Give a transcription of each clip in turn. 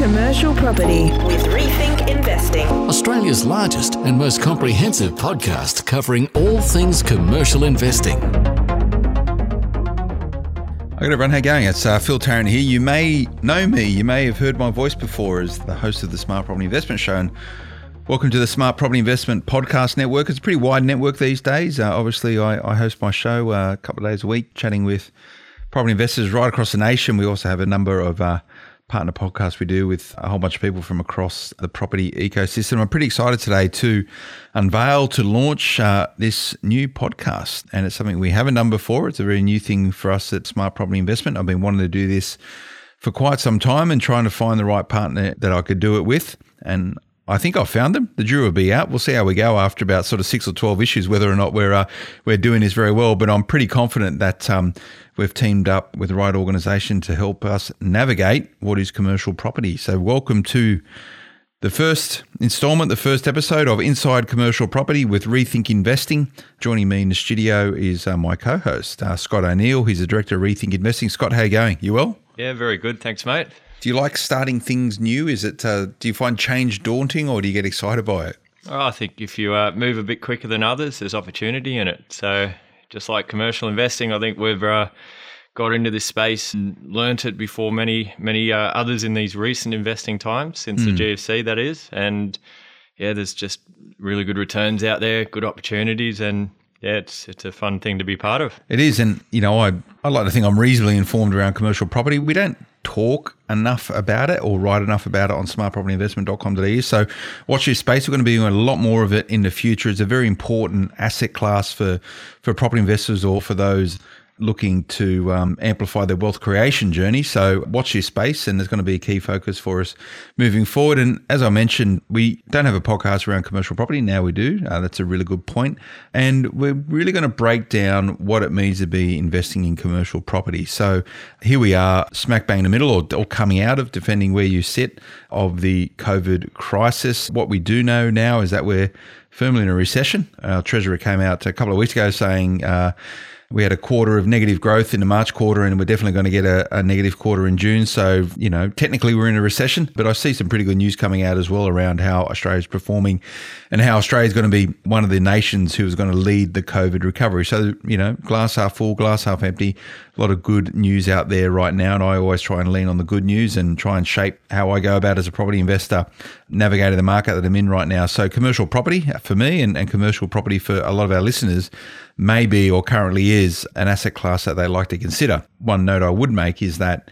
commercial property with Rethink Investing. Australia's largest and most comprehensive podcast covering all things commercial investing. Hi everyone, how you going? It's uh, Phil Tarrant here. You may know me, you may have heard my voice before as the host of the Smart Property Investment Show. And welcome to the Smart Property Investment Podcast Network. It's a pretty wide network these days. Uh, obviously, I, I, host my show uh, a couple of days a week, chatting with property investors right across the nation. We also have a number of uh, partner podcast we do with a whole bunch of people from across the property ecosystem. I'm pretty excited today to unveil, to launch uh, this new podcast. And it's something we haven't done before. It's a very new thing for us at Smart Property Investment. I've been wanting to do this for quite some time and trying to find the right partner that I could do it with. And I think I've found them. The jury will be out. We'll see how we go after about sort of six or twelve issues, whether or not we're uh, we're doing this very well. But I'm pretty confident that um, we've teamed up with the right organisation to help us navigate what is commercial property. So welcome to the first instalment, the first episode of Inside Commercial Property with Rethink Investing. Joining me in the studio is uh, my co-host uh, Scott O'Neill. He's the director of Rethink Investing. Scott, how are you going? You well? Yeah, very good. Thanks, mate. Do you like starting things new? Is it? Uh, do you find change daunting, or do you get excited by it? Oh, I think if you uh, move a bit quicker than others, there's opportunity in it. So, just like commercial investing, I think we've uh, got into this space and learnt it before many many uh, others in these recent investing times since mm. the hmm. GFC, that is. And yeah, there's just really good returns out there, good opportunities, and yeah, it's it's a fun thing to be part of. It is, and you know, I I like to think I'm reasonably informed around commercial property. We don't talk enough about it or write enough about it on smartpropertyinvestment.com.au. So watch your space. We're going to be doing a lot more of it in the future. It's a very important asset class for for property investors or for those looking to um, amplify their wealth creation journey. So watch this space, and there's going to be a key focus for us moving forward. And as I mentioned, we don't have a podcast around commercial property. Now we do. Uh, that's a really good point. And we're really going to break down what it means to be investing in commercial property. So here we are, smack bang in the middle, or, or coming out of defending where you sit of the COVID crisis. What we do know now is that we're firmly in a recession. Our treasurer came out a couple of weeks ago saying. Uh, we had a quarter of negative growth in the March quarter, and we're definitely going to get a, a, negative quarter in June. So, you know, technically we're in a recession, but I see some pretty good news coming out as well around how Australia's performing and how Australia's going to be one of the nations who is going to lead the COVID recovery. So, you know, glass half full, glass half empty. A lot of good news out there right now, and I always try and lean on the good news and try and shape how I go about as a property investor navigating the market that I'm in right now. So, commercial property for me and, and commercial property for a lot of our listeners may be or currently is an asset class that they like to consider. One note I would make is that,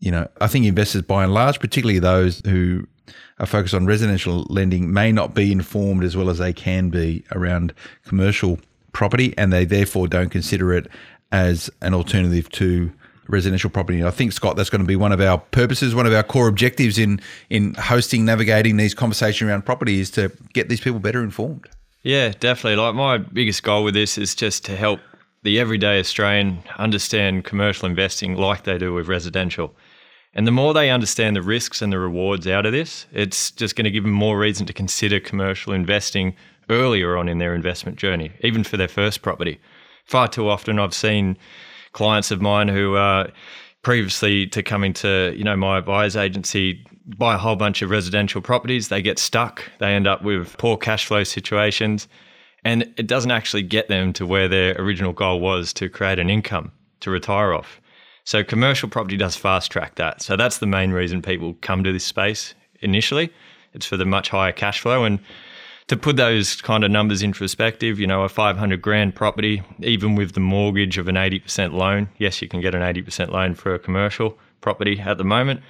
you know, I think investors by and large, particularly those who are focused on residential lending, may not be informed as well as they can be around commercial property, and they therefore don't consider it as an alternative to residential property. And I think Scott, that's going to be one of our purposes, one of our core objectives in in hosting, navigating these conversations around property is to get these people better informed. Yeah, definitely. Like my biggest goal with this is just to help the everyday Australian understand commercial investing like they do with residential. And the more they understand the risks and the rewards out of this, it's just going to give them more reason to consider commercial investing earlier on in their investment journey, even for their first property. Far too often, I've seen clients of mine who are previously to coming to you know my buyer's agency buy a whole bunch of residential properties, they get stuck, they end up with poor cash flow situations, and it doesn't actually get them to where their original goal was to create an income to retire off. So commercial property does fast track that. So that's the main reason people come to this space initially. It's for the much higher cash flow and to put those kind of numbers in perspective, you know, a 500 grand property, even with the mortgage of an 80% loan, yes, you can get an 80% loan for a commercial property at the moment,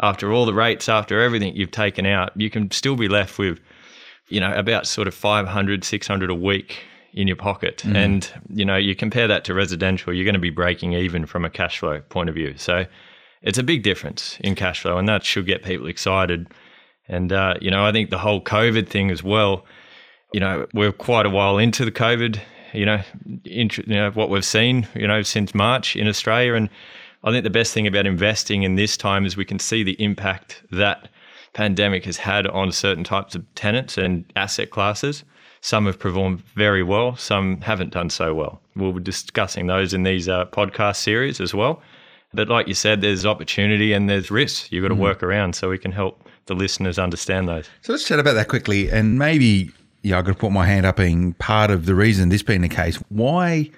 after all the rates, after everything you've taken out, you can still be left with, you know, about sort of 500, 600 a week in your pocket. Mm. And, you know, you compare that to residential, you're going to be breaking even from a cash flow point of view. So it's a big difference in cash flow, and that should get people excited. And, uh, you know, I think the whole COVID thing as well, you know, we're quite a while into the COVID, you know, you know what we've seen, you know, since March in Australia. And, I think the best thing about investing in this time is we can see the impact that pandemic has had on certain types of tenants and asset classes. Some have performed very well, some haven't done so well. We'll be discussing those in these uh, podcast series as well. But like you said, there's opportunity and there's risks you've got to work around so we can help the listeners understand those. So let's chat about that quickly, and maybe yeah, I've got to put my hand up being part of the reason this being the case. Why?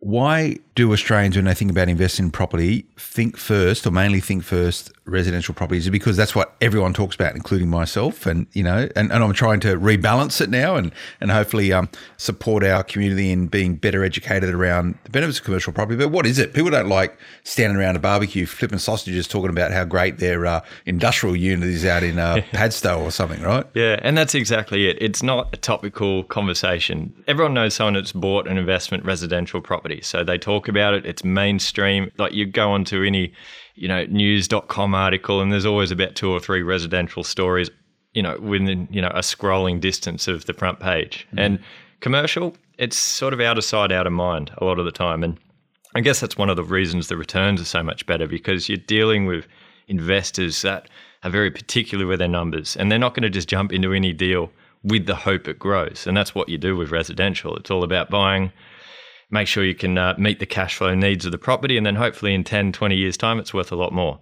Why do Australians, when they think about investing in property, think first or mainly think first residential properties? Because that's what everyone talks about, including myself? And you know, and, and I'm trying to rebalance it now, and and hopefully um, support our community in being better educated around the benefits of commercial property. But what is it? People don't like standing around a barbecue flipping sausages, talking about how great their uh, industrial unit is out in uh, Padstow or something, right? Yeah, and that's exactly it. It's not a topical conversation. Everyone knows someone that's bought an investment residential property, so they talk about it. It's mainstream. Like you go onto any, you know, news.com article, and there's always about two or three residential stories, you know, within you know a scrolling distance of the front page. Mm-hmm. And commercial, it's sort of out of sight, out of mind a lot of the time, and I guess that's one of the reasons the returns are so much better because you're dealing with investors that are very particular with their numbers and they're not going to just jump into any deal with the hope it grows. And that's what you do with residential. It's all about buying, make sure you can uh, meet the cash flow needs of the property, and then hopefully in 10, 20 years' time, it's worth a lot more.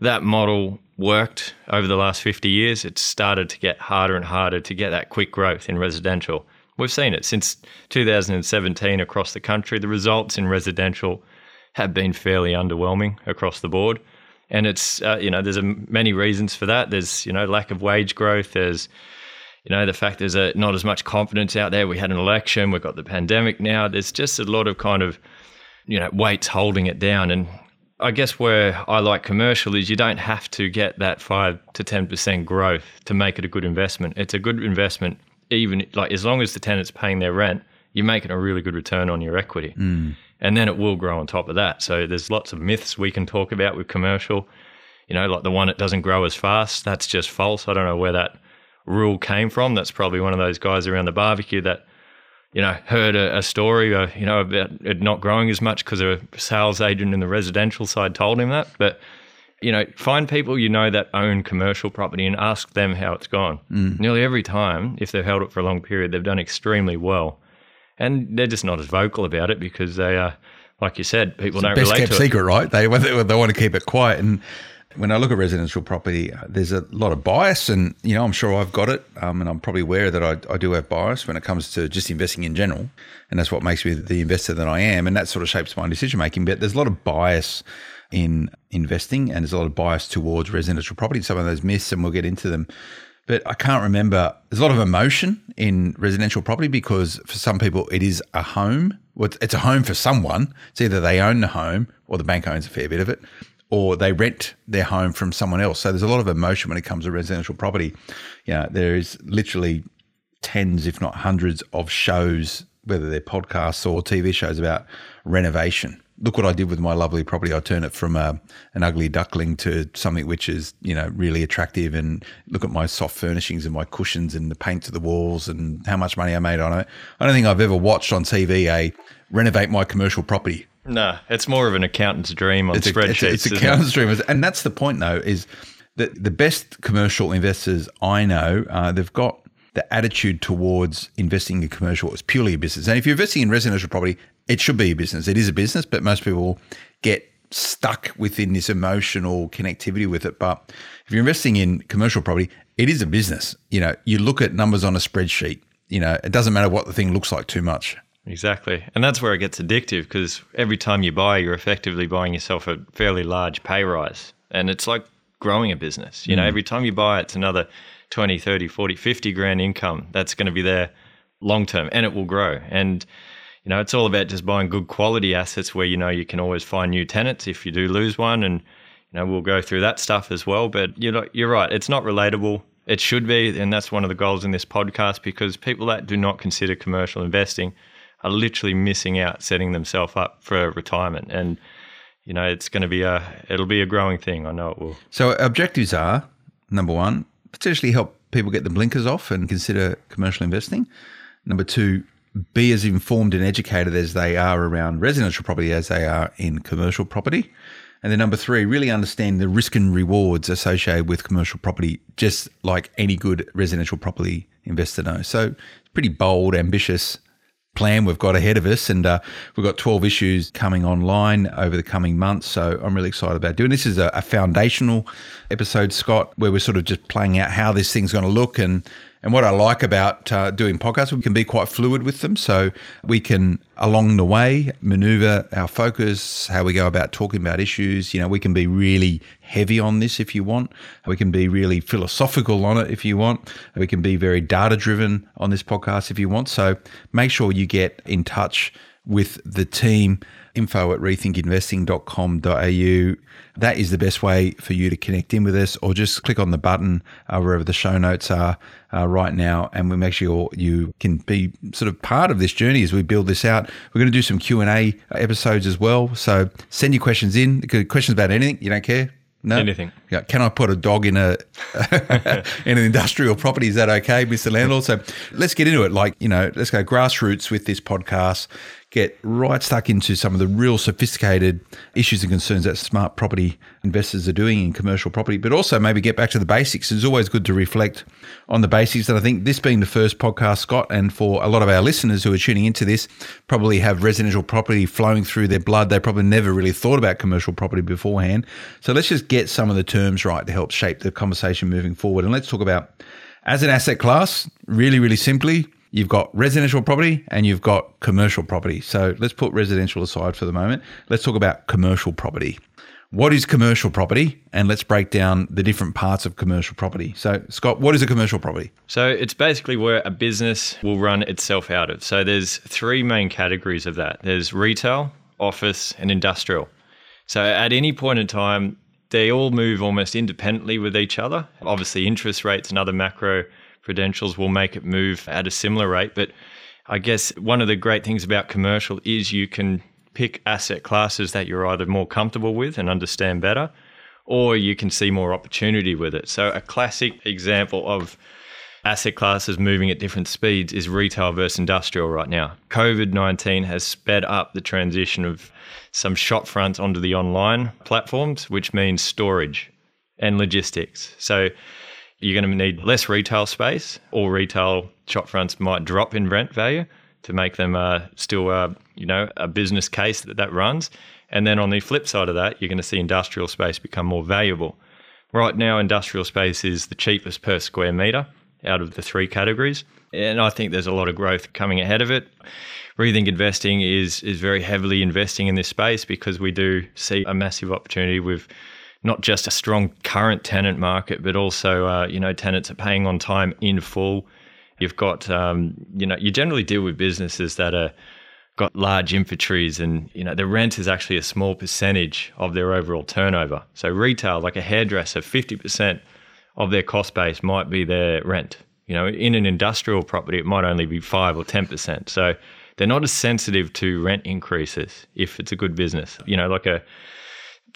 That model worked over the last 50 years. It's started to get harder and harder to get that quick growth in residential. We've seen it since 2017 across the country. The results in residential have been fairly underwhelming across the board. And it's, uh, you know, there's a, many reasons for that. There's, you know, lack of wage growth. There's, you know, the fact there's a, not as much confidence out there. We had an election, we've got the pandemic now. There's just a lot of kind of, you know, weights holding it down. And I guess where I like commercial is you don't have to get that five to 10% growth to make it a good investment. It's a good investment, even like as long as the tenant's paying their rent, you're making a really good return on your equity. Mm. And then it will grow on top of that. So there's lots of myths we can talk about with commercial. You know, like the one that doesn't grow as fast, that's just false. I don't know where that rule came from. That's probably one of those guys around the barbecue that, you know, heard a, a story, uh, you know, about it not growing as much because a sales agent in the residential side told him that. But, you know, find people you know that own commercial property and ask them how it's gone. Nearly every time, if they've held it for a long period, they've done extremely well. And they're just not as vocal about it because they are, like you said, people don't best relate kept to it. secret, right? They, they they want to keep it quiet. And when I look at residential property, uh, there's a lot of bias, and you know, I'm sure I've got it, um, and I'm probably aware that I, I do have bias when it comes to just investing in general, and that's what makes me the investor that I am, and that sort of shapes my decision making. But there's a lot of bias in investing, and there's a lot of bias towards residential property. Some of those myths, and we'll get into them. But I can't remember. There's a lot of emotion in residential property because for some people it is a home. Well, it's- it's a home for someone. It's either they own the home or the bank owns a fair bit of it, or they rent their home from someone else. So there's a lot of emotion when it comes to residential property. Yeah, there is literally tens, if not hundreds, of shows, whether they're podcasts or TV shows about renovation. Look what I did with my lovely property. I turned it from a, an ugly duckling to something which is, you know, really attractive. And look at my soft furnishings and my cushions and the paint to the walls and how much money I made on it. I don't think I've ever watched on TV a renovate my commercial property No, it's more of an accountant's dream on it's a, spreadsheets. it's, it's a it? accountant's dream, and that's the point, though, is that the best commercial investors I know, uh, they've got the attitude towards investing in commercial as purely a business. And if you're investing in residential property, it should be a business. It is a business, but most people get stuck within this emotional connectivity with it. But if you're investing in commercial property, it is a business. You know, you look at numbers on a spreadsheet. You know, it doesn't matter what the thing looks like too much. Exactly. And that's where it gets addictive because every time you buy, you're effectively buying yourself a fairly large pay rise. And it's like growing a business. You know, mm. every time you buy, it's another 20, 30, 40, 50 grand income that's going to be there long term and it will grow. And, you know, it's all about just buying good quality assets where you know you can always find new tenants if you do lose one. And, you know, we'll go through that stuff as well. But you know, you're right. It's not relatable. It should be. And that's one of the goals in this podcast because people that do not consider commercial investing are literally missing out setting themselves up for retirement. And, you know, it's going to be a, it'll be a growing thing. I know it will. So objectives are number one, potentially help people get the blinkers off and consider commercial investing. Number two, be as informed and educated as they are around residential property as they are in commercial property. And then number three, really understand the risk and rewards associated with commercial property, just like any good residential property investor knows. So pretty bold, ambitious plan we've got ahead of us. And uh, we've got 12 issues coming online over the coming months. So I'm really excited about doing this. is a, a foundational episode, Scott, where we're sort of just playing out how this thing's going to look and and what I like about uh, doing podcasts, we can be quite fluid with them. So we can, along the way, maneuver our focus, how we go about talking about issues. You know, we can be really heavy on this if you want. We can be really philosophical on it if you want. We can be very data driven on this podcast if you want. So make sure you get in touch with the team info at rethinkinvesting.com.au. That is the best way for you to connect in with us, or just click on the button uh, wherever the show notes are uh, right now, and we make sure you can be sort of part of this journey as we build this out. We're going to do some Q and A episodes as well, so send your questions in. Questions about anything you don't care. No, anything. Yeah. Can I put a dog in a in an industrial property? Is that okay, Mister Landlord? So let's get into it. Like you know, let's go grassroots with this podcast get right stuck into some of the real sophisticated issues and concerns that smart property investors are doing in commercial property, but also maybe get back to the basics. It's always good to reflect on the basics. And I think this being the first podcast, Scott, and for a lot of our listeners who are tuning into this, probably have residential property flowing through their blood. They probably never really thought about commercial property beforehand. So let's just get some of the terms right to help shape the conversation moving forward. And let's talk about as an asset class, really, really simply, You've got residential property and you've got commercial property. So let's put residential aside for the moment. Let's talk about commercial property. What is commercial property? And let's break down the different parts of commercial property. So, Scott, what is a commercial property? So, it's basically where a business will run itself out of. So, there's three main categories of that there's retail, office, and industrial. So, at any point in time, they all move almost independently with each other. Obviously, interest rates and other macro credentials will make it move at a similar rate. But I guess one of the great things about commercial is you can pick asset classes that you're either more comfortable with and understand better, or you can see more opportunity with it. So, a classic example of asset classes moving at different speeds is retail versus industrial right now. COVID 19 has sped up the transition of some shop fronts onto the online platforms, which means storage and logistics. So, you're going to need less retail space, or retail shop fronts might drop in rent value to make them uh, still, uh, you know, a business case that that runs. And then on the flip side of that, you're going to see industrial space become more valuable. Right now, industrial space is the cheapest per square meter out of the three categories, and I think there's a lot of growth coming ahead of it. Rethink Investing is is very heavily investing in this space because we do see a massive opportunity with not just a strong current tenant market, but also uh, you know tenants are paying on time in full. You've got um, you know you generally deal with businesses that are got large inventories and you know the rent is actually a small percentage of their overall turnover. So retail, like a hairdresser, fifty percent of their cost base might be their rent. You know, in an industrial property, it might only be five or ten percent. So they're not as sensitive to rent increases if it's a good business. You know, like a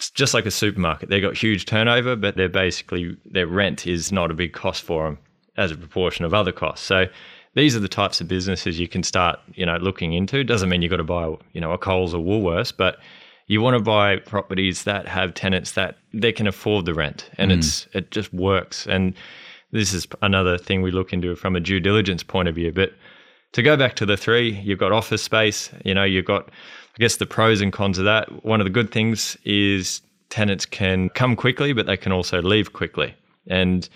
just like a supermarket. They've got huge turnover, but they're basically their rent is not a big cost for them as a proportion of other costs. So these are the types of businesses you can start, you know, looking into. Doesn't mean you've got to buy, you know, a Coles or Woolworths, but you want to buy properties that have tenants that they can afford the rent and mm. it's it just works. And this is another thing we look into from a due diligence point of view. But to go back to the three, you've got office space, you know, you've got I guess the pros and cons of that. One of the good things is tenants can come quickly, but they can also leave quickly. And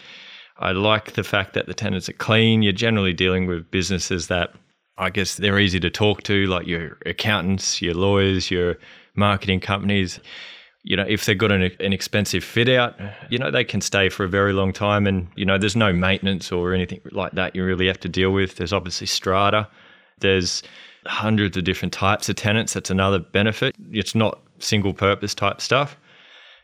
I like the fact that the tenants are clean. You're generally dealing with businesses that I guess they're easy to talk to, like your accountants, your lawyers, your marketing companies. You know, if they've got an, an expensive fit out, you know, they can stay for a very long time. And, you know, there's no maintenance or anything like that you really have to deal with. There's obviously strata. There's hundreds of different types of tenants. That's another benefit. It's not single purpose type stuff.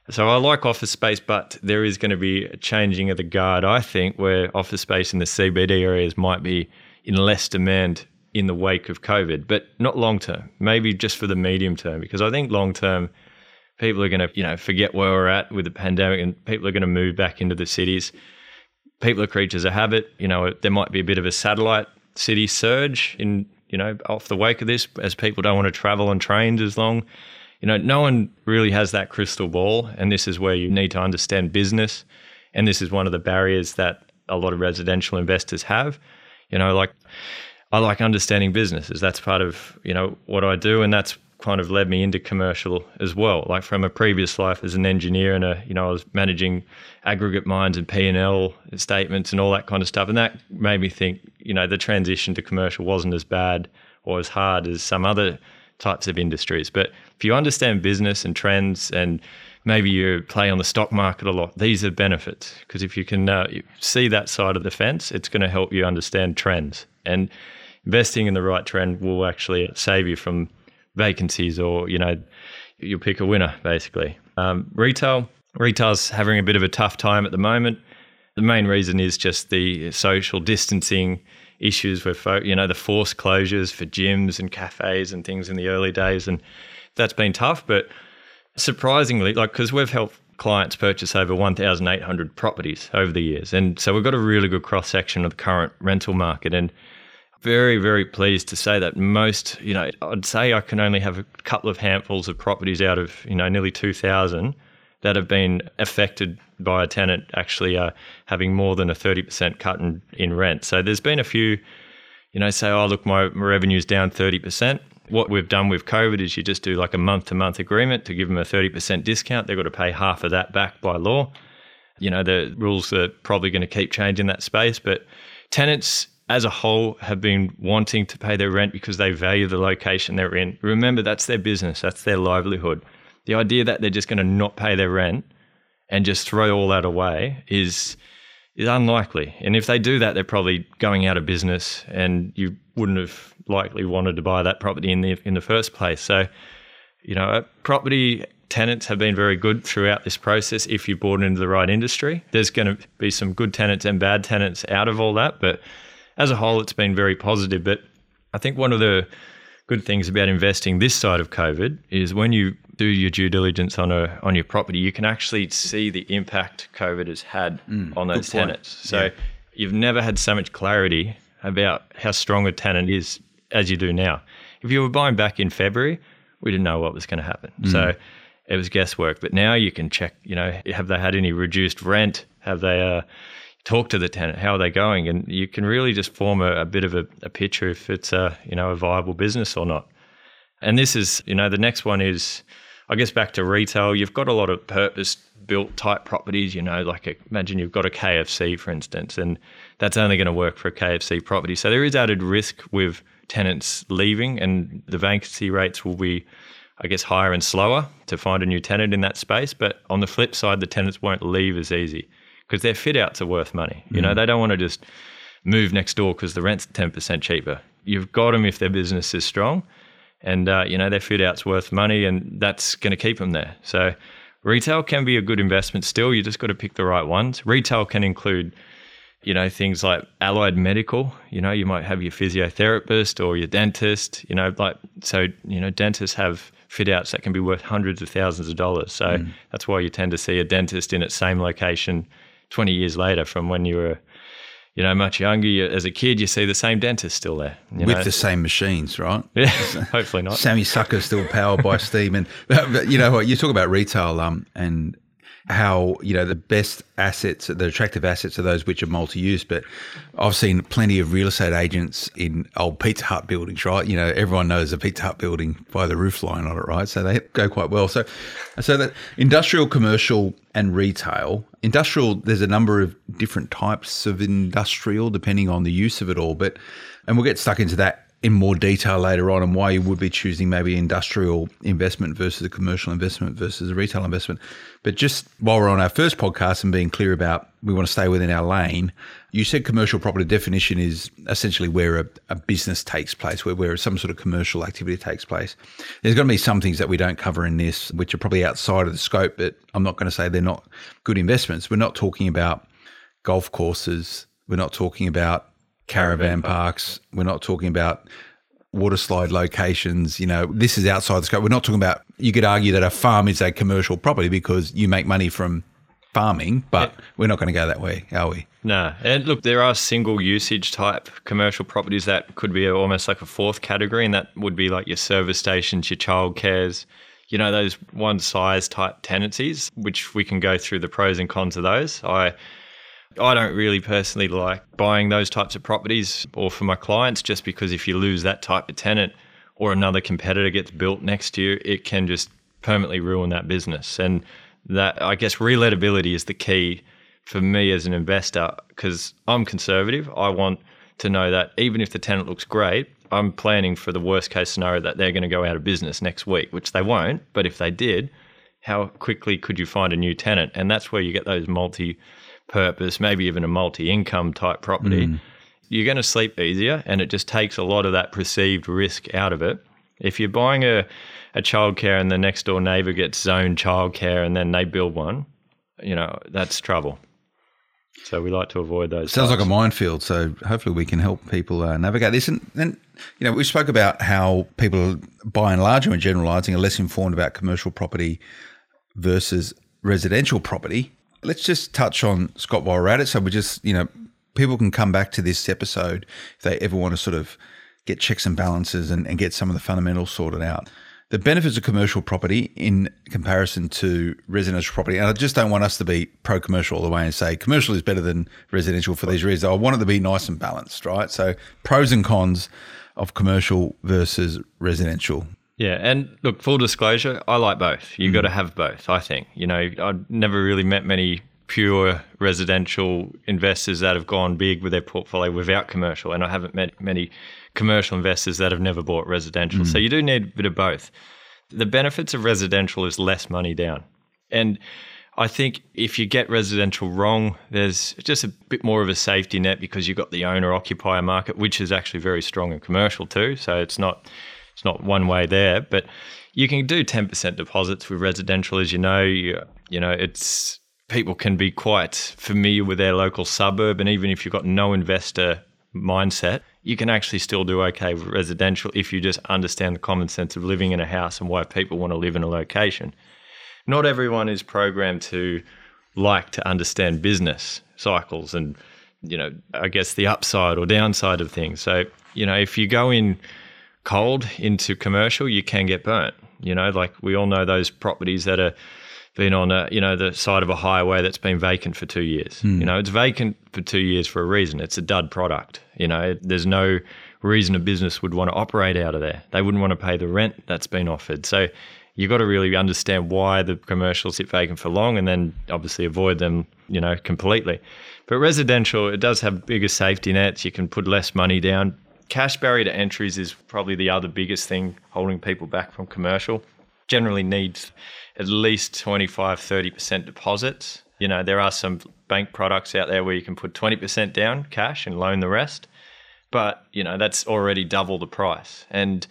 So I like office space, but there is going to be a changing of the guard, I think, where office space in the CBD areas might be in less demand in the wake of COVID, but not long term. Maybe just for the medium term, because I think long term, people are going to, you know, forget where we're at with the pandemic, and people are going to move back into the cities. People are creatures of habit. You know, there might be a bit of a satellite city surge in you know, off the wake of this, as people don't want to travel on trains as long. You know, no one really has that crystal ball, and this is where you need to understand business. And this is one of the barriers that a lot of residential investors have. You know, like I like understanding businesses. That's part of you know what I do, and that's kind of led me into commercial as well. Like from a previous life as an engineer, and a you know I was managing aggregate mines and P and L statements and all that kind of stuff, and that made me think you know the transition to commercial wasn't as bad or as hard as some other types of industries. But if you understand business and trends and maybe you play on the stock market a lot, these are benefits because if you can uh, see that side of the fence, it's going to help you understand trends. And investing in the right trend will actually save you from vacancies or, you know, you'll pick a winner basically. Um, retail, retail's having a bit of a tough time at the moment. The main reason is just the social distancing issues with, you know, the forced closures for gyms and cafes and things in the early days. And that's been tough. But surprisingly, like, because we've helped clients purchase over 1,800 properties over the years. And so we've got a really good cross section of the current rental market. And very, very pleased to say that most, you know, I'd say I can only have a couple of handfuls of properties out of, you know, nearly 2,000 that have been affected by a tenant actually uh, having more than a 30% cut in, in rent. So there's been a few, you know, say, oh, look, my, revenue's down 30%. What we've done with COVID is you just do like a month to month agreement to give them a 30% discount. They've got to pay half of that back by law. You know, the rules are probably going to keep changing that space, but tenants as a whole have been wanting to pay their rent because they value the location they're in. Remember, that's their business, that's their livelihood. The idea that they're just going to not pay their rent and just throw all that away is is unlikely. And if they do that, they're probably going out of business, and you wouldn't have likely wanted to buy that property in the in the first place. So, you know, property tenants have been very good throughout this process. If you bought into the right industry, there's going to be some good tenants and bad tenants out of all that, but as a whole, it's been very positive. But I think one of the good things about investing this side of COVID is when you do your due diligence on a on your property, you can actually see the impact COVID has had mm, on those tenants. So yeah. you've never had so much clarity about how strong a tenant is as you do now. If you were buying back in February, we didn't know what was going to happen. Mm. So it was guesswork. But now you can check. You know, have they had any reduced rent? Have they uh, talk to the tenant? How are they going? And you can really just form a, a bit of a, a, picture if it's a you know a viable business or not. And this is you know the next one is I guess back to retail. You've got a lot of purpose built type properties. You know, like imagine you've got a KFC for instance, and that's only going to work for a KFC property. So there is added risk with tenants leaving, and the vacancy rates will be. I guess higher and slower to find a new tenant in that space. But on the flip side, the tenants won't leave as easy because their fit outs are worth money. You mm. know, they don't want to just move next door because the rent's 10% cheaper. You've got them if their business is strong and, uh, you know, their fit out's worth money and that's going to keep them there. So retail can be a good investment still. You just got to pick the right ones. Retail can include, you know, things like allied medical. You know, you might have your physiotherapist or your dentist, you know, like, so, you know, dentists have fit outs that can be worth hundreds of thousands of dollars. So mm. that's why you tend to see a dentist in its same location 20 years later from when you were you know, much younger. You, as a kid, you see the same dentist still there. With know. the same machines, right? Yeah, hopefully not. Sammy Sucker still powered by steam. And, but, you know what, you talk about retail um, and how you know the best assets, the attractive assets are those which are multi-use. But I've seen plenty of real estate agents in old Pizza Hut buildings, right? You know, everyone knows a Pizza Hut building by the roof line on it, right? So they go quite well. So, so that industrial, commercial, and retail. Industrial, there's a number of different types of industrial depending on the use of it all. But and we'll get stuck into that in more detail later on and why you would be choosing maybe industrial investment versus a commercial investment versus a retail investment. But just while we're on our first podcast and being clear about we want to stay within our lane, you said commercial property definition is essentially where a, a business takes place, where, where some sort of commercial activity takes place. There's going to be some things that we don't cover in this, which are probably outside of the scope, but I'm not going to say they're not good investments. We're not talking about golf courses. We're not talking about caravan parks. We're not talking about water slide locations. You know, this is outside the scope. We're not talking about, you could argue that a farm is a commercial property because you make money from farming, but yeah. we're not going to go that way, are we? No. And look, there are single usage type commercial properties that could be almost like a fourth category, and that would be like your service stations, your childcares, you know, those one size type tenancies, which we can go through the pros and cons of those. I I don't really personally like buying those types of properties or for my clients just because if you lose that type of tenant or another competitor gets built next to you, it can just permanently ruin that business. And that I guess relatability is the key for me as an investor because I'm conservative. I want to know that even if the tenant looks great, I'm planning for the worst case scenario that they're going to go out of business next week, which they won't. But if they did, how quickly could you find a new tenant? And that's where you get those multi purpose, maybe even a multi income type property. Mm. You're going to sleep easier and it just takes a lot of that perceived risk out of it. If you're buying a, a childcare and the next door neighbor gets zone childcare and then they build one, you know, that's trouble. So we like to avoid those. Sounds types. like a minefield. So hopefully we can help people uh, navigate this. And then, you know, we spoke about how people, by and large, are generalising, are less informed about commercial property versus residential property. Let's just touch on Scott while we're at it. So we just, you know, people can come back to this episode if they ever want to sort of get checks and balances and, and get some of the fundamentals sorted out the benefits of commercial property in comparison to residential property. And I just don't want us to be pro commercial all the way and say commercial is better than residential for these reasons. I want it to be nice and balanced, right? So pros and cons of commercial versus residential. Yeah, and look, full disclosure, I like both. You've mm. got to have both, I think. You know, I've never really met many pure residential investors that have gone big with their portfolio without commercial, and I haven't met many commercial investors that have never bought residential. Mm. So you do need a bit of both. The benefits of residential is less money down. And I think if you get residential wrong, there's just a bit more of a safety net because you've got the owner occupier market, which is actually very strong in commercial too. So it's not it's not one way there, but you can do 10% deposits with residential as you know. You, you know, it's people can be quite familiar with their local suburb and even if you've got no investor mindset, you can actually still do okay with residential if you just understand the common sense of living in a house and why people want to live in a location. Not everyone is programmed to like to understand business cycles and you know I guess the upside or downside of things. So, you know, if you go in cold into commercial, you can get burnt. You know, like we all know those properties that are been on a you know the side of a highway that's been vacant for two years. Mm. You know, it's vacant for two years for a reason. It's a dud product. You know, there's no reason a business would want to operate out of there. They wouldn't want to pay the rent that's been offered. So you've got to really understand why the commercials sit vacant for long, and then obviously avoid them. You know, completely. But residential, it does have bigger safety nets. You can put less money down. Cash barrier to entries is probably the other biggest thing holding people back from commercial. Generally needs at least 25, 30% deposits. You know, there are some bank products out there where you can put 20% down cash and loan the rest. But, you know, that's already double the price. And,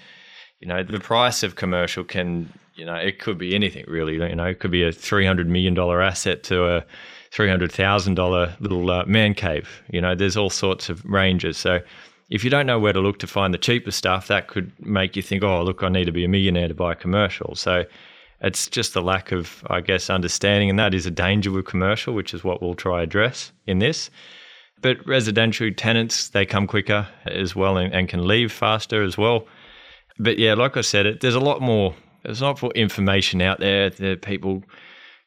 you know, the price of commercial can, you know, it could be anything really. You know, it could be a $300 million asset to a $300,000 little uh, man cave. You know, there's all sorts of ranges. So, if you don't know where to look to find the cheaper stuff, that could make you think, oh, look, I need to be a millionaire to buy a commercial. So it's just the lack of, I guess, understanding, and that is a danger with commercial, which is what we'll try address in this. But residential tenants, they come quicker as well and, and can leave faster as well. But yeah, like I said, it, there's a lot more. There's a lot more information out there that people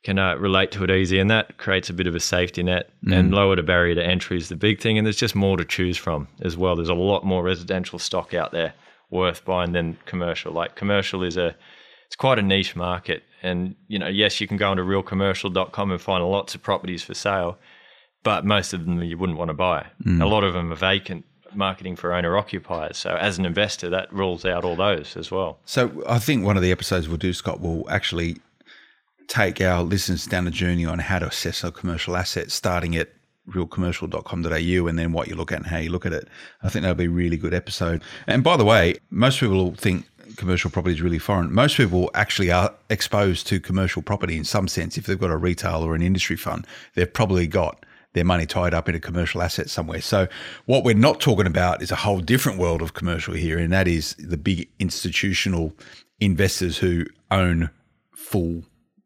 can uh, relate to it easy, and that creates a bit of a safety net mm. and lower the barrier to entry is the big thing. And there's just more to choose from as well. There's a lot more residential stock out there worth buying than commercial. Like commercial is a it's quite a niche market. And, you know, yes, you can go onto realcommercial.com and find lots of properties for sale, but most of them you wouldn't want to buy. Mm. A lot of them are vacant marketing for owner occupiers. So as an investor, that rules out all those as well. So I think one of the episodes we'll do, Scott, will actually take our listeners down a journey on how to assess a commercial asset, starting at realcommercial.com.au and then what you look at and how you look at it. I think that'll be a really good episode. And by the way, most people think commercial property is really foreign. Most people actually are exposed to commercial property in some sense. If they've got a retail or an industry fund, they've probably got their money tied up in a commercial asset somewhere. So, what we're not talking about is a whole different world of commercial here, and that is the big institutional investors who own full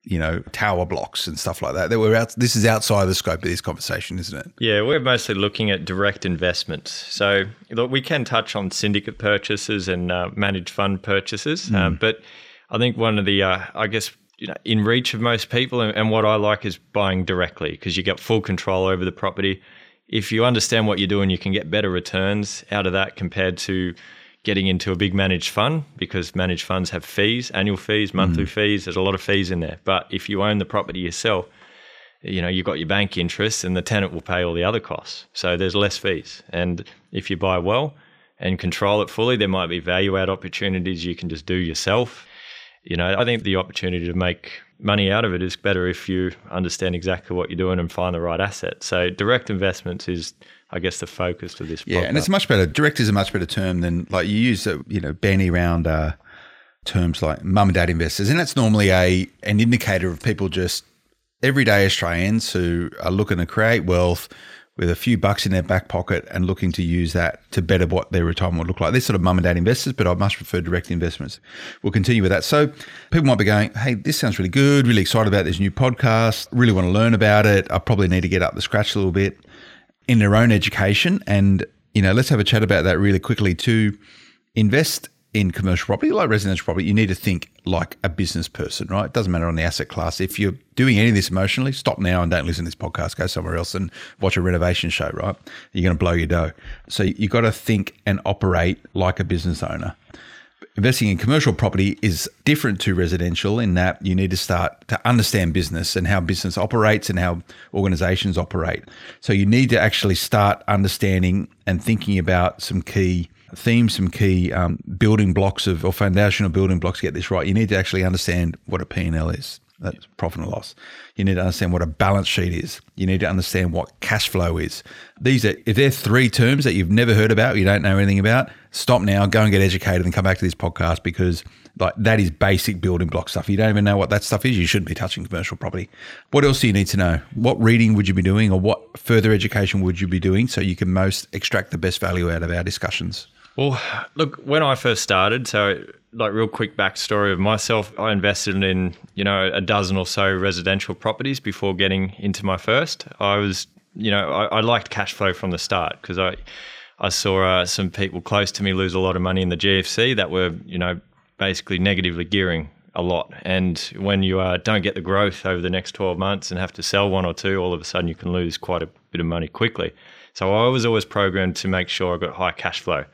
you know, tower blocks and stuff like that. That we're out. This is outside the scope of this conversation, isn't it? Yeah, we're mostly looking at direct investments. So look, we can touch on syndicate purchases and uh, managed fund purchases, mm. uh, but I think one of the, uh, I guess, you know in reach of most people. And, and what I like is buying directly because you get full control over the property. If you understand what you're doing, you can get better returns out of that compared to getting into a big managed fund because managed funds have fees, annual fees, monthly mm. fees. There's a lot of fees in there. But if you own the property yourself, you know, you've got your bank interest and the tenant will pay all the other costs. So there's less fees. And if you buy well and control it fully, there might be value add opportunities you can just do yourself. You know, I think the opportunity to make money out of it is better if you understand exactly what you're doing and find the right asset. So direct investments is I guess, the focus of this. Yeah, and it's much better. Direct is a much better term than like you use, uh, you know, bandy around uh, terms like mum and dad investors, and that's normally a an indicator of people just everyday Australians who are looking to create wealth with a few bucks in their back pocket and looking to use that to better what their retirement would look like. They're sort of mum and dad investors, but I much prefer direct investments. We'll continue with that. So people might be going, hey, this sounds really good, really excited about this new podcast, really want to learn about it. I probably need to get up the scratch a little bit in their own education. And, you know, let's have a chat about that really quickly. To invest in commercial property, like residential property, you need to think like a business person, right? It doesn't matter on the asset class. If you're doing any of this emotionally, stop now and don't listen to this podcast. Go somewhere else and watch a renovation show, right? You're going to blow your dough. So you've got to think and operate like a business owner investing in commercial property is different to residential in that you need to start to understand business and how business operates and how organizations operate. So you need to actually start understanding and thinking about some key themes, some key um, building blocks of or foundational building blocks to get this right. You need to actually understand what a P&L is. That's profit and loss. You need to understand what a balance sheet is. You need to understand what cash flow is. These are if they're three terms that you've never heard about, you don't know anything about, stop now, go and get educated and come back to this podcast because like that is basic building block stuff. You don't even know what that stuff is, you shouldn't be touching commercial property. What else do you need to know? What reading would you be doing or what further education would you be doing so you can most extract the best value out of our discussions? Well, look, when I first started, so like real quick backstory of myself, I invested in, you know, a dozen or so residential properties before getting into my first. I was, you know, I, I liked cash flow from the start because I, I saw uh, some people close to me lose a lot of money in the GFC that were, you know, basically negatively gearing a lot. And when you uh, don't get the growth over the next 12 months and have to sell one or two, all of a sudden you can lose quite a bit of money quickly. So I was always programmed to make sure I got high cash flow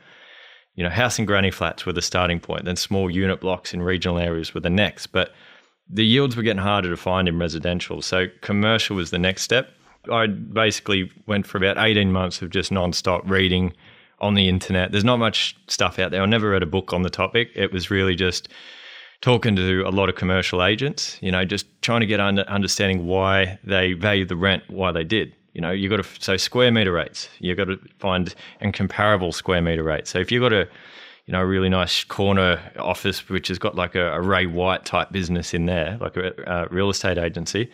you know, house and granny flats were the starting point, then small unit blocks in regional areas were the next. But the yields were getting harder to find in residential. So commercial was the next step. I basically went for about 18 months of just non-stop reading on the internet. There's not much stuff out there. I never read a book on the topic. It was really just talking to a lot of commercial agents, you know, just trying to get under understanding why they value the rent, why they did. You know, you got to so square meter rates. You've got to find and comparable square meter rates. So if you've got a you know, a really nice corner office which has got like a, a Ray White type business in there, like a, a, real estate agency,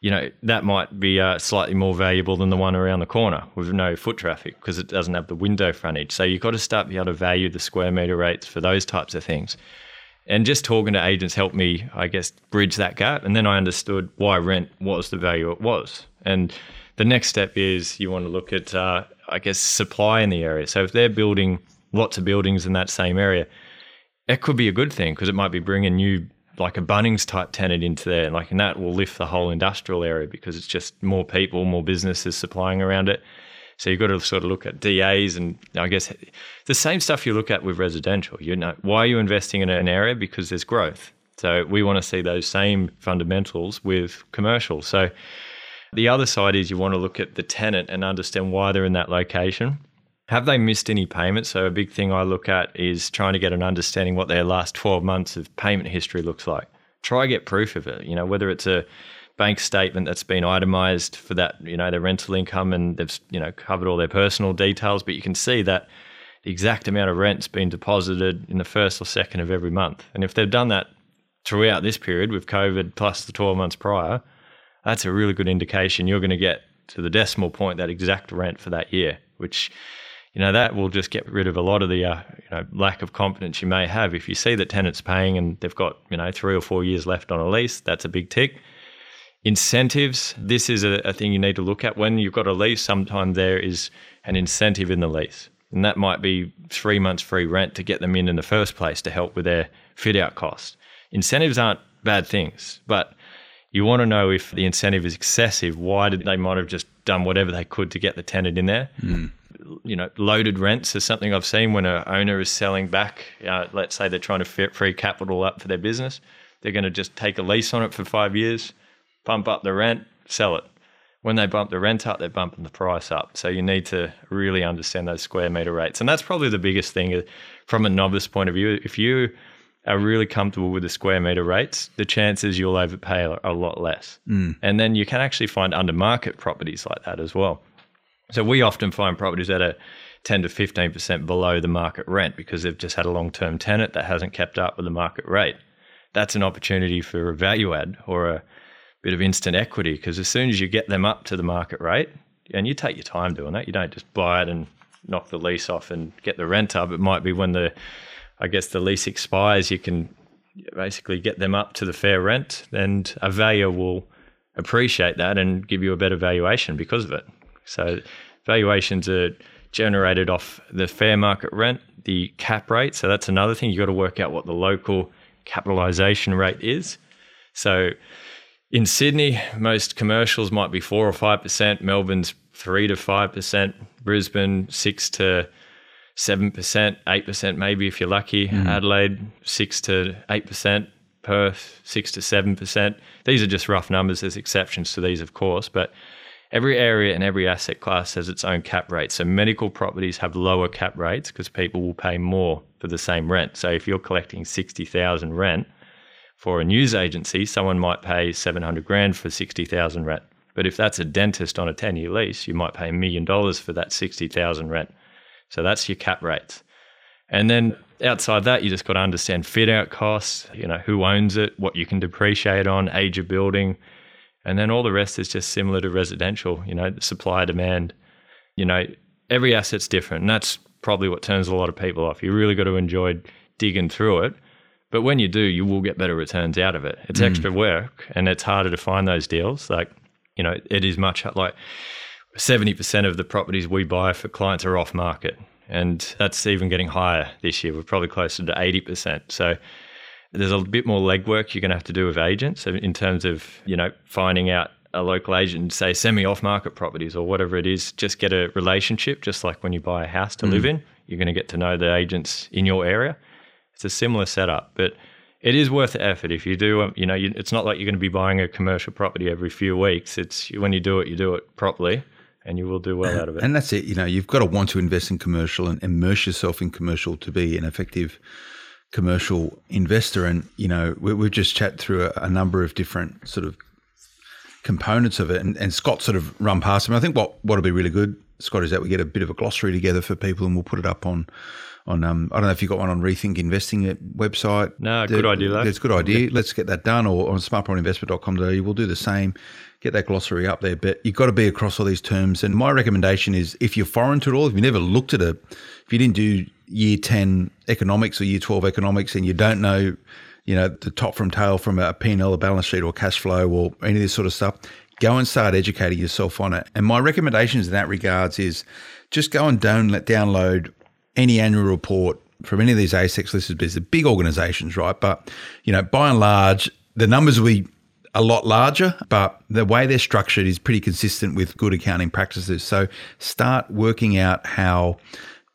you know, that might be uh, slightly more valuable than the one around the corner with no foot traffic because it doesn't have the window frontage. So you've got to start be able to value the square meter rates for those types of things. And just talking to agents helped me, I guess, bridge that gap. And then I understood why rent was the value it was. And the next step is you want to look at, uh, I guess, supply in the area. So if they're building lots of buildings in that same area, it could be a good thing because it might be bringing new, like a Bunnings type tenant into there, and like, and that will lift the whole industrial area because it's just more people, more businesses supplying around it. So you've got to sort of look at DAs and I guess the same stuff you look at with residential. You know, why are you investing in an area? Because there's growth. So we want to see those same fundamentals with commercial. So the other side is you want to look at the tenant and understand why they're in that location. Have they missed any payments? So, a big thing I look at is trying to get an understanding what their last 12 months of payment history looks like. Try get proof of it, you know, whether it's a bank statement that's been itemized for that, you know, their rental income and they've, you know, covered all their personal details, but you can see that the exact amount of rent's been deposited in the first or second of every month. And if they've done that throughout this period with COVID plus the 12 months prior, that's a really good indication you're going to get to the decimal point that exact rent for that year, which you know that will just get rid of a lot of the uh, you know lack of confidence you may have if you see that tenants paying and they've got you know three or four years left on a lease. That's a big tick. Incentives. This is a, a thing you need to look at when you've got a lease. Sometimes there is an incentive in the lease, and that might be three months free rent to get them in in the first place to help with their fit out costs. Incentives aren't bad things. But you want to know if the incentive is excessive. Why did they might have just done whatever they could to get the tenant in there? You know, loaded rents is something I've seen when an owner is selling back. Uh, let's say they're trying to free capital up for their business. They're going to just take a lease on it for five years, bump up the rent, sell it. When they bump the rent up, they're bumping the price up. So you need to really understand those square meter rates. And that's probably the biggest thing uh, from a novice point of view. If you are really comfortable with the square meter rates, the chances you'll overpay are a lot less. Mm. And then you can actually find under market properties like that as well. So we often find properties that are 10 to 15% below the market rent because they've just had a long term tenant that hasn't kept up with the market rate. That's an opportunity for a value add or a bit of instant equity because as soon as you get them up to the market rate, and you take your time doing that, you don't just buy it and knock the lease off and get the rent up. It might be when the, I guess, the lease expires, you can basically get them up to the fair rent, and a valuer will appreciate that and give you a better valuation because of it. So valuations are generated off the fair market rent, the cap rate. So that's another thing. You've got to work out what the local capitalization rate is. So in Sydney, most commercials might be four or five percent. Melbourne's three to five percent. Brisbane six to seven percent, eight percent maybe if you're lucky. Hmm. Adelaide six to eight percent. Perth six to seven percent. These are just rough numbers. There's exceptions to these, of course, but every area and every asset class has its own cap rate. So medical properties have lower cap rates because people will pay more for the same rent. So if you're collecting sixty thousand rent for a news agency, someone might pay 700 grand for 60,000 rent. But if that's a dentist on a 10 year lease, you might pay a million dollars for that 60,000 rent. So that's your cap rates. And then outside that, you just got to understand fit out costs, you know, who owns it, what you can depreciate on, age of building. And then all the rest is just similar to residential, you know, the supply demand. You know, every asset's different. And that's probably what turns a lot of people off. You really got to enjoy digging through it. But when you do, you will get better returns out of it. It's hmm. extra work and it's harder to find those deals. Like, you know, it is much like 70% of the properties we buy for clients are off market. And that's even getting higher this year. We're probably closer to 80%. So there's a bit more legwork you're going to have to do with agents in terms of, you know, finding out a local agent, say semi off market properties or whatever it is, just get a relationship, just like when you buy a house to live in. You're going to get to know the agents in your area. It's a similar setup, but it is worth the effort if you do. um, You know, you, it's not like you're going to be buying a commercial property every few weeks. It's when you do it, you do it properly, and you will do well out of it. And that's it. You know, you've got to want to invest in commercial and immerse yourself in commercial to be an effective commercial investor. And, you know, we, we've just chat through a, a number of different sort of components of it. And, and Scott sort of run past them. I think what, what'll be really good, Scott, is that we get a bit of a glossary together for people and we'll put it up on, on um, I don't know if you've got one on Rethink Investing website. No, good idea, though. It's a good idea. Let's get that done or on smartpropertyinvestment.com.au. We'll do the same. Get that glossary up there. But you've got to be across all these terms. And my recommendation is if you're foreign to it all, if you never looked at it, if you didn't do year 10 economics or year 12 economics and you don't know, you know, the top from tail from a P&L, a balance sheet or cash flow or any of this sort of stuff, go and start educating yourself on it. And my recommendations in that regards is just go and down, download any annual report from any of these ASX listed businesses, big organizations, right? But, you know, by and large, the numbers will be a lot larger, but the way they're structured is pretty consistent with good accounting practices. So start working out how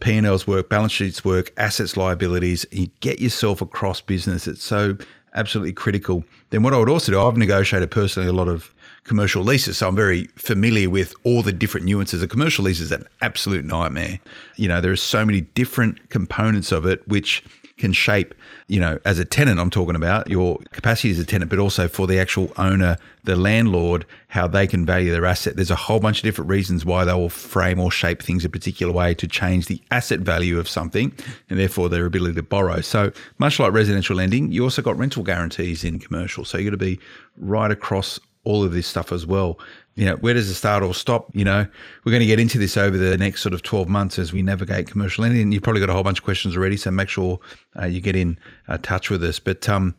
P&Ls work, balance sheets work, assets, liabilities, and you get yourself across business. It's so absolutely critical. Then what I would also do, I've negotiated personally a lot of commercial leases, so I'm very familiar with all the different nuances. A commercial lease is an absolute nightmare. You know, there are so many different components of it which can shape, you know, as a tenant, I'm talking about your capacity as a tenant, but also for the actual owner, the landlord, how they can value their asset. There's a whole bunch of different reasons why they will frame or shape things a particular way to change the asset value of something and therefore their ability to borrow. So, much like residential lending, you also got rental guarantees in commercial. So, you got to be right across all of this stuff as well. You know, where does it start or stop? You know, we're going to get into this over the next sort of 12 months as we navigate commercial lending. You've probably got a whole bunch of questions already, so make sure uh, you get in uh, touch with us. But, um,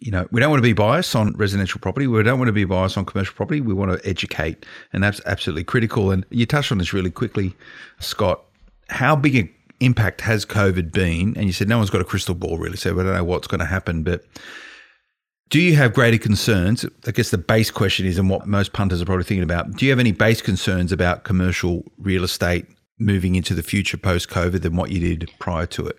you know, we don't want to be biased on residential property. We don't want to be biased on commercial property. We want to educate, and that's absolutely critical. And you touched on this really quickly, Scott. How big an impact has COVID been? And you said no one's got a crystal ball, really, so we don't know what's going to happen. But Do you have greater concerns? I guess the base question is, and what most punters are probably thinking about, do you have any base concerns about commercial real estate moving into the future post COVID than what you did prior to it?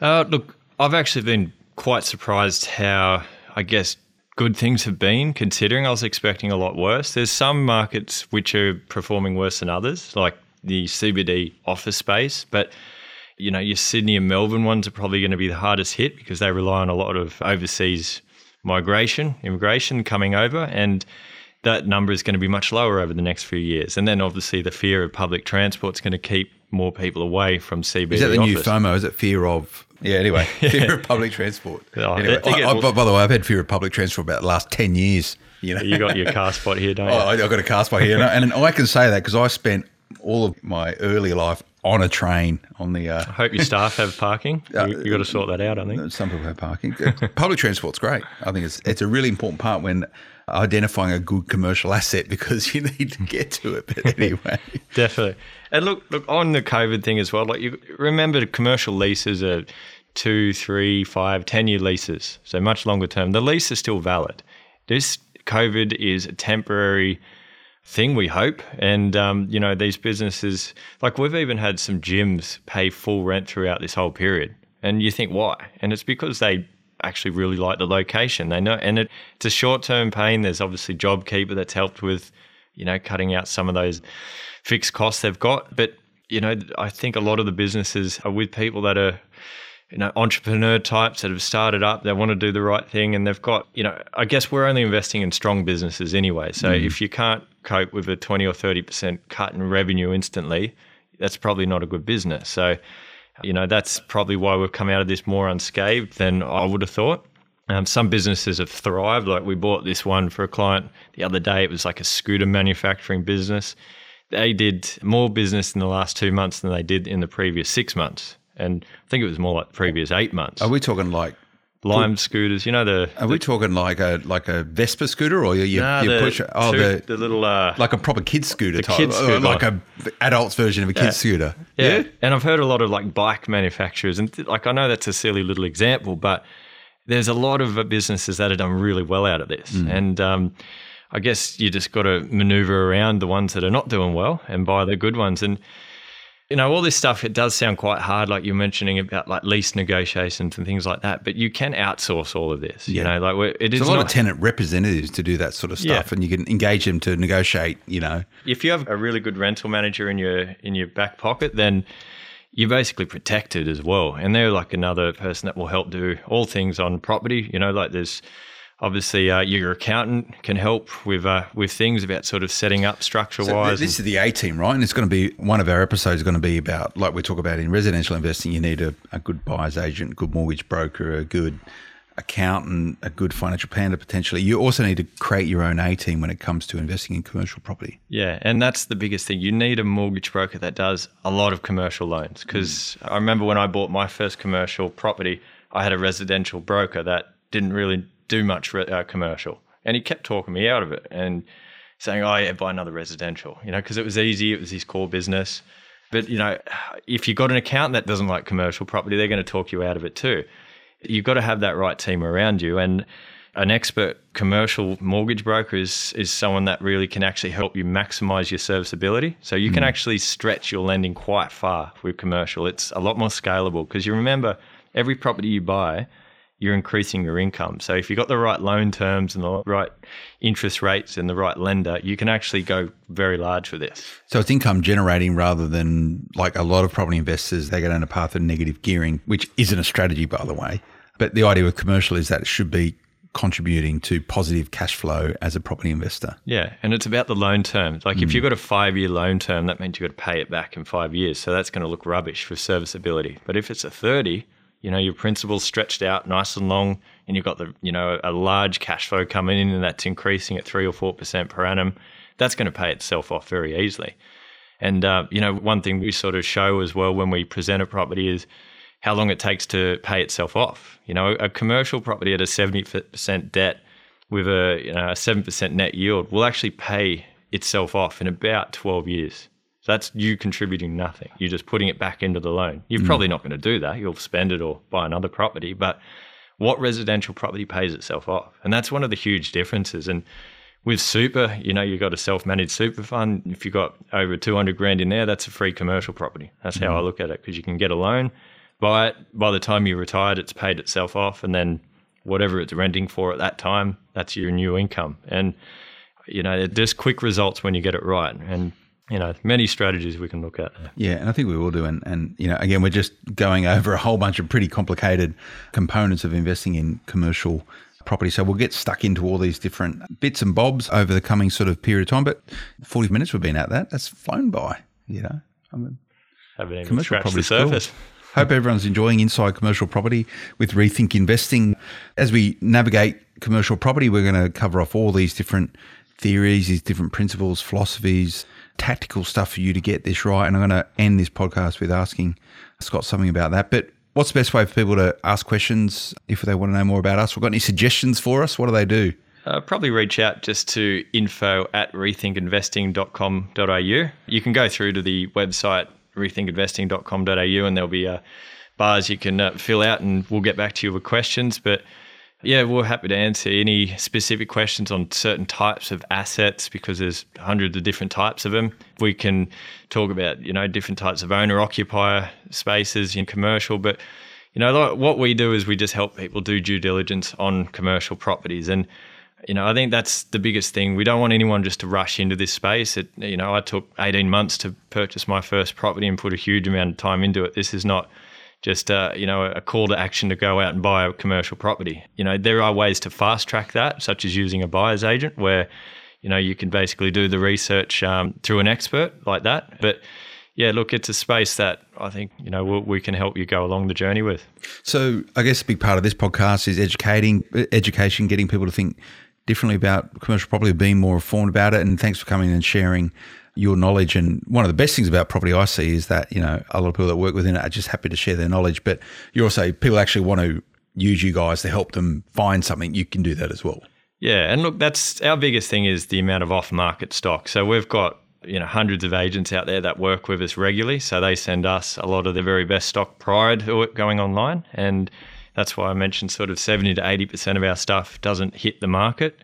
Uh, look, I've actually been quite surprised how, I guess, good things have been, considering I was expecting a lot worse. There's some markets which are performing worse than others, like the CBD office space, but you know, your Sydney and Melbourne ones are probably going to be the hardest hit because they rely on a lot of overseas migration, immigration coming over, and that number is going to be much lower over the next few years. And then obviously the fear of public transport is going to keep more people away from CBD. Is that the office. new FOMO? Is it fear of? Yeah. Anyway, fear of public transport. Oh, Anyway, I I- I- by- by the way, I've had fear of public transport about the last ten years. You know, You got your car spot here, don't oh, you? Oh, I, I got a car spot here, and and I can say that because I spent all of my early life on a train on the. Uh, I hope your staff have parking. Uh, you, you got to sort that out, I think. Uh, some people have parking. Uh, public transport's great. I think it's it's a really important part when identifying a good commercial asset because you need to get to it. But anyway, Definitely. And look, look on the COVID thing as well. Like you remember, commercial leases are two, three, five, ten year leases, so much longer term. The lease is still valid. This COVID is a temporary thing, we hope. And um, you know, these businesses, like we've even had some gyms pay full rent throughout this whole period, and you think why? And it's because they actually really like the location. They know, and it, it's a short term pain. There's obviously JobKeeper that's helped with, you know, cutting out some of those fixed costs they've got. But you know, I think a lot of the businesses are with people that are you know, entrepreneur types that have started up, they want to do the right thing and they've got, you know, I guess we're only investing in strong businesses anyway. So if you can't cope with a 20 or 30% cut in revenue instantly, that's probably not a good business. So, you know, that's probably why we've come out of this more unscathed than I would have thought. Um, some businesses have thrived. Like we bought this one for a client the other day. It was like a scooter manufacturing business. They did more business in the last two months than they did in the previous six months. And I think it was more like previous eight months. are we talking like? Lime scooters, you know the Are we talking like a like a Vespa scooter or you you, nah, you the, push? Oh, two- the the little uh, like a proper kid scooter type, kid scooter. like a adult's version of a kid Yeah. scooter. Yeah. And I've heard a lot of like bike manufacturers, and th- like I know that's a silly little example, but there's a lot of businesses that have done really well out of this. And um, I guess you just got to maneuver around the ones that are not doing well and buy the good ones. And, you know, all this stuff, it does sound quite hard, like you're mentioning about like lease negotiations and things like that, but you can outsource all of this. You know, like it is There's a lot not, of tenant representatives to do that sort of Yeah. stuff, and you can engage them to negotiate. You know, if you have a really good rental manager in your in your back pocket, then you're basically protected as well. And they're like another person that will help do all things on property. You know, like there's obviously uh, your accountant can help with uh, with things about sort of setting up structure So wise. th- this is the A team, right? And it's going to be one of our episodes is going to be about, like we talk about in residential investing, you need a, a good buyer's agent, good mortgage broker, a good accountant, a good financial planner potentially. You also need to create your own A team when it comes to investing in commercial property. Yeah, and that's the biggest thing. You need a mortgage broker that does a lot of commercial loans. Because I remember when I bought my first commercial property, I had a residential broker that didn't really do much re- uh, commercial, and he kept talking me out of it and saying, "Oh yeah, buy another residential," you know, because it was easy. It was his core business. But you know, if you've got an account that doesn't like commercial property, they're going to talk you out of it too. You've got to have that right team around you, and an expert commercial mortgage broker is is someone that really can actually help you maximize your serviceability. So you can actually stretch your lending quite far with commercial. It's a lot more scalable because you remember every property you buy, you're increasing your income. So if you've got the right loan terms and the right interest rates and the right lender, you can actually go very large with this. So it's income generating rather than like a lot of property investors, they go down a path of negative gearing, which isn't a strategy, by the way. But the idea with commercial is that it should be contributing to positive cash flow as a property investor. Yeah, and it's about the loan terms. Like if hmm. you've got a five year loan term, that means you've got to pay it back in five years. So that's going to look rubbish for serviceability. But if it's a 30, you know, your principal's stretched out nice and long and you've got the, you know, a large cash flow coming in and that's increasing at three or 4% per annum, that's going to pay itself off very easily. And, uh, you know, one thing we sort of show as well when we present a property is how long it takes to pay itself off. You know, a commercial property at a 70% debt with a, you know, a 7% net yield will actually pay itself off in about 12 years. So that's you contributing nothing. You're just putting it back into the loan. You're mm. probably not going to do that. You'll spend it or buy another property. But what residential property pays itself off. And that's one of the huge differences. And with super, you know, you've got a self managed super fund. If you've got over 200 grand in there, that's a free commercial property. That's how mm. I look at it because you can get a loan, buy it. By the time you're retired, it's paid itself off. And then whatever it's renting for at that time, that's your new income. And, you know, there's quick results when you get it right. And, you know, many strategies we can look at. Yeah, and I think we will do. And, and you know, again, we're just going over a whole bunch of pretty complicated components of investing in commercial property. So we'll get stuck into all these different bits and bobs over the coming sort of period of time. But 40 minutes we've been at that. That's flown by, you know. I mean, Haven't even commercial scratched property the surface. Hope everyone's enjoying Inside Commercial Property with Rethink Investing. As we navigate commercial property, we're going to cover off all these different theories, these different principles, philosophies, tactical stuff for you to get this right. And I'm going to end this podcast with asking Scott something about that. But what's the best way for people to ask questions if they want to know more about us? We've got any suggestions for us? What do they do? Uh, probably reach out just to info at rethinkinvesting.com.au. You can go through to the website rethinkinvesting.com.au and there'll be uh, bars you can uh, fill out and we'll get back to you with questions. But yeah, we're happy to answer any specific questions on certain types of assets because there's hundreds of different types of them. We can talk about, you know, different types of owner occupier spaces in commercial, but you know, what we do is we just help people do due diligence on commercial properties and you know, I think that's the biggest thing. We don't want anyone just to rush into this space. It, you know, I took 18 months to purchase my first property and put a huge amount of time into it. This is not just uh, you know a call to action to go out and buy a commercial property. You know, there are ways to fast track that, such as using a buyer's agent, where you know you can basically do the research um, through an expert like that. But yeah, look, it's a space that I think you know we, we can help you go along the journey with. So I guess a big part of this podcast is educating, education, getting people to think differently about commercial property, being more informed about it. And thanks for coming and sharing your knowledge. And one of the best things about property I see is that, you know, a lot of people that work within it are just happy to share their knowledge. But you also, people actually want to use you guys to help them find something. You can do that as well. Yeah, and look, that's our biggest thing is the amount of off-market stock. So we've got you know hundreds of agents out there that work with us regularly. So they send us a lot of the very best stock prior to it going online, and that's why I mentioned sort of seventy to eighty percent of our stuff doesn't hit the market.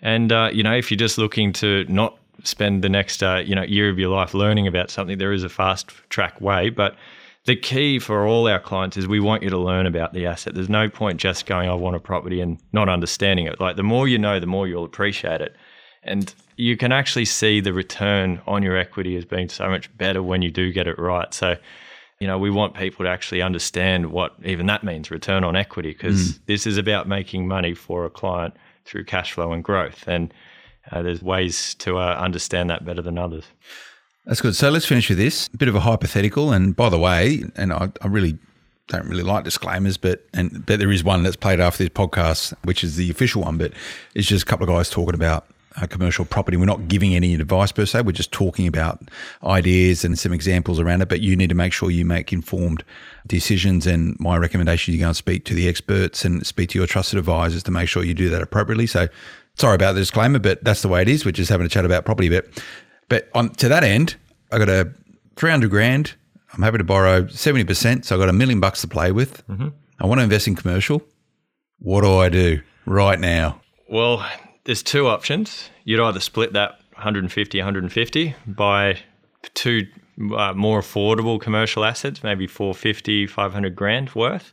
And uh, you know, if you're just looking to not spend the next uh, you know year of your life learning about something, there is a fast track way, but the key for all our clients is we want you to learn about the asset. There's no point just going, I want a property and not understanding it. Like the more you know, the more you'll appreciate it. And you can actually see the return on your equity as being so much better when you do get it right. So, you know, we want people to actually understand what even that means return on equity, because mm. this is about making money for a client through cash flow and growth. And uh, there's ways to uh, understand that better than others. That's good. So let's finish with this. A bit of a hypothetical. And by the way, and I, I really don't really like disclaimers, but and but there is one that's played after this podcast, which is the official one. But it's just a couple of guys talking about uh, commercial property. We're not giving any advice per se. We're just talking about ideas and some examples around it. But you need to make sure you make informed decisions. And my recommendation you go and speak to the experts and speak to your trusted advisors to make sure you do that appropriately. So sorry about the disclaimer, but that's the way it is. We're just having a chat about property. But but on to that end, I got a 300 grand. I'm happy to borrow 70%. So I got a million bucks to play with. Mm-hmm. I want to invest in commercial. What do I do right now? Well, there's two options. You'd either split that 150, 150 by two uh, more affordable commercial assets, maybe 450, 500 grand worth.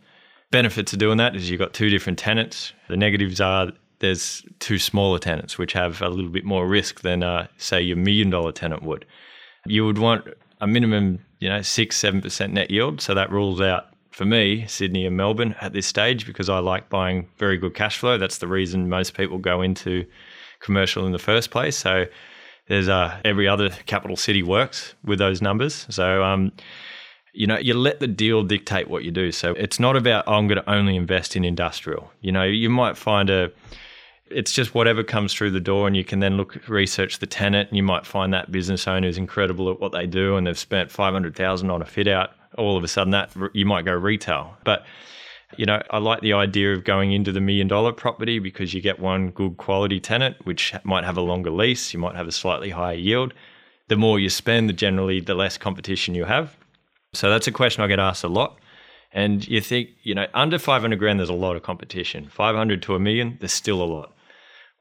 Benefits of doing that is you've got two different tenants. The negatives are there's two smaller tenants, which have a little bit more risk than, uh, say, your million dollar tenant would. You would want a minimum, you know, six, seven percent net yield. So that rules out for me Sydney and Melbourne at this stage because I like buying very good cash flow. That's the reason most people go into commercial in the first place. So there's uh, every other capital city works with those numbers. So um, you know, you let the deal dictate what you do. So it's not about oh, I'm going to only invest in industrial. You know, you might find a it's just whatever comes through the door, and you can then look research the tenant, and you might find that business owner is incredible at what they do, and they've spent five hundred thousand on a fit out. All of a sudden, that you might go retail, but you know, I like the idea of going into the million dollar property because you get one good quality tenant, which might have a longer lease, you might have a slightly higher yield. The more you spend, the generally the less competition you have. So that's a question I get asked a lot. And you think, you know, under 500 grand, there's a lot of competition. 500 to a million, there's still a lot.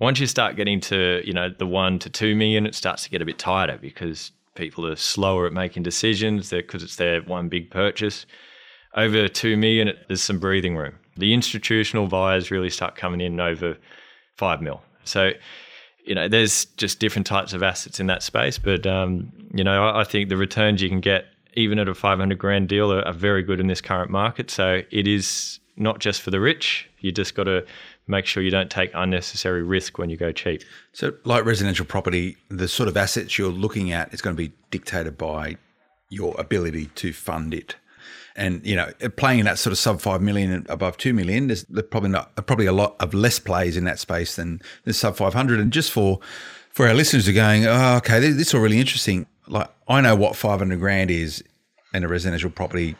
Once you start getting to, you know, the one to two million, it starts to get a bit tighter because people are slower at making decisions because it's their one big purchase. Over two million, there's some breathing room. The institutional buyers really start coming in over five mil. So, you know, there's just different types of assets in that space. But, um, you know, I, I think the returns you can get even at a 500 grand deal are, are very good in this current market. So it is not just for the rich. You just got to make sure you don't take unnecessary risk when you go cheap. So, like residential property, the sort of assets you're looking at is going to be dictated by your ability to fund it. And you know, playing in that sort of sub five million and above two million, there's probably not probably a lot of less plays in that space than the sub five hundred. And just for for our listeners who are going, oh, okay, this, is all really interesting. Like I know what five hundred grand is in a residential property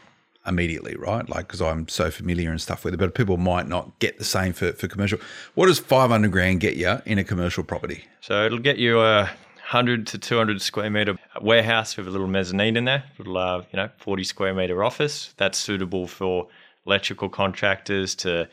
immediately, right? Like because I'm so familiar and stuff with it, but people might not get the same for, for commercial. What does 500 grand get you in a commercial property? So it'll get you a 100 to 200 square meter warehouse with a little mezzanine in there, little uh, you know 40 square meter office. That's suitable for electrical contractors to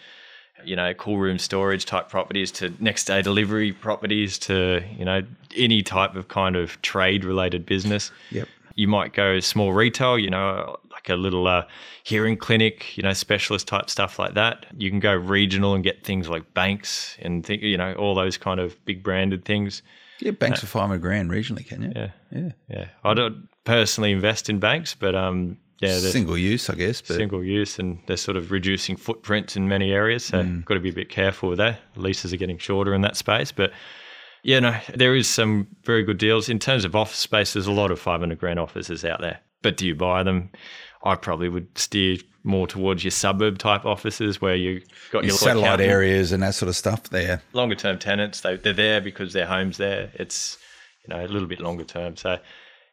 you know cool room storage type properties to next day delivery properties to you know any type of kind of trade related business. Yep. You might go small retail, you know, like a little uh, hearing clinic, you know, specialist type stuff like that. You can go regional and get things like banks and think, you know, all those kind of big branded things. Yeah, banks uh, for five hundred grand regionally, can you? Yeah, yeah, yeah. I don't personally invest in banks, but um, yeah, single use, I guess. But. Single use, and they're sort of reducing footprints in many areas, so mm. got to be a bit careful with that. Leases are getting shorter in that space, but yeah, no, there is some very good deals in terms of office space. There's a lot of five hundred grand offices out there, but do you buy them? I probably would steer more towards your suburb type offices where you got your, your satellite areas and that sort of stuff there. Longer term tenants, they, they're there because their home's there. It's you know a little bit longer term. So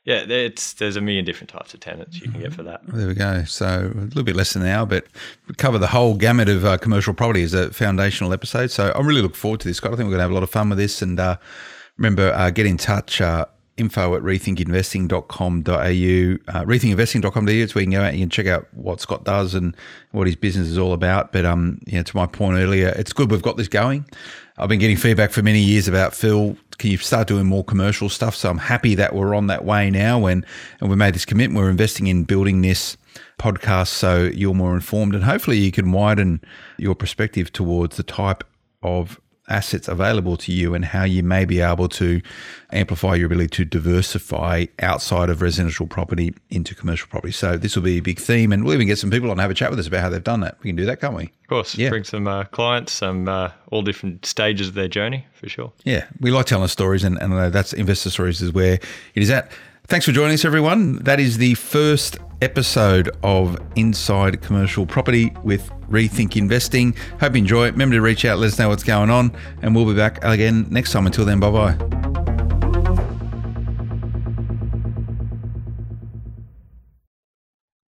yeah, it's there's a million different types of tenants you can get for that. There we go. So a little bit less than an hour, but we cover the whole gamut of uh, commercial property as a foundational episode. So I'm really looking forward to this, Scott. I think we're going to have a lot of fun with this. And uh, remember, uh, get in touch. Uh, info at rethinkinvesting.com.au. Uh, rethinkinvesting.com.au is where you can go out and you can check out what Scott does and what his business is all about. But um, yeah, to my point earlier, it's good we've got this going. I've been getting feedback for many years about Phil. Can you start doing more commercial stuff? So I'm happy that we're on that way now, and and we made this commitment. We're investing in building this podcast so you're more informed, and hopefully you can widen your perspective towards the type of assets available to you and how you may be able to amplify your ability to diversify outside of residential property into commercial property. So this will be a big theme, and we'll even get some people on to have a chat with us about how they've done that. We can do that, can't we? Of course, yeah. Bring some uh, clients, some uh, all different stages of their journey for sure. Yeah, we like telling stories, and, and I know that's investor stories is where it is at. Thanks for joining us, everyone. That is the first episode of Inside Commercial Property with Rethink Investing. Hope you enjoy it. Remember to reach out, let us know what's going on, and we'll be back again next time. Until then, bye bye.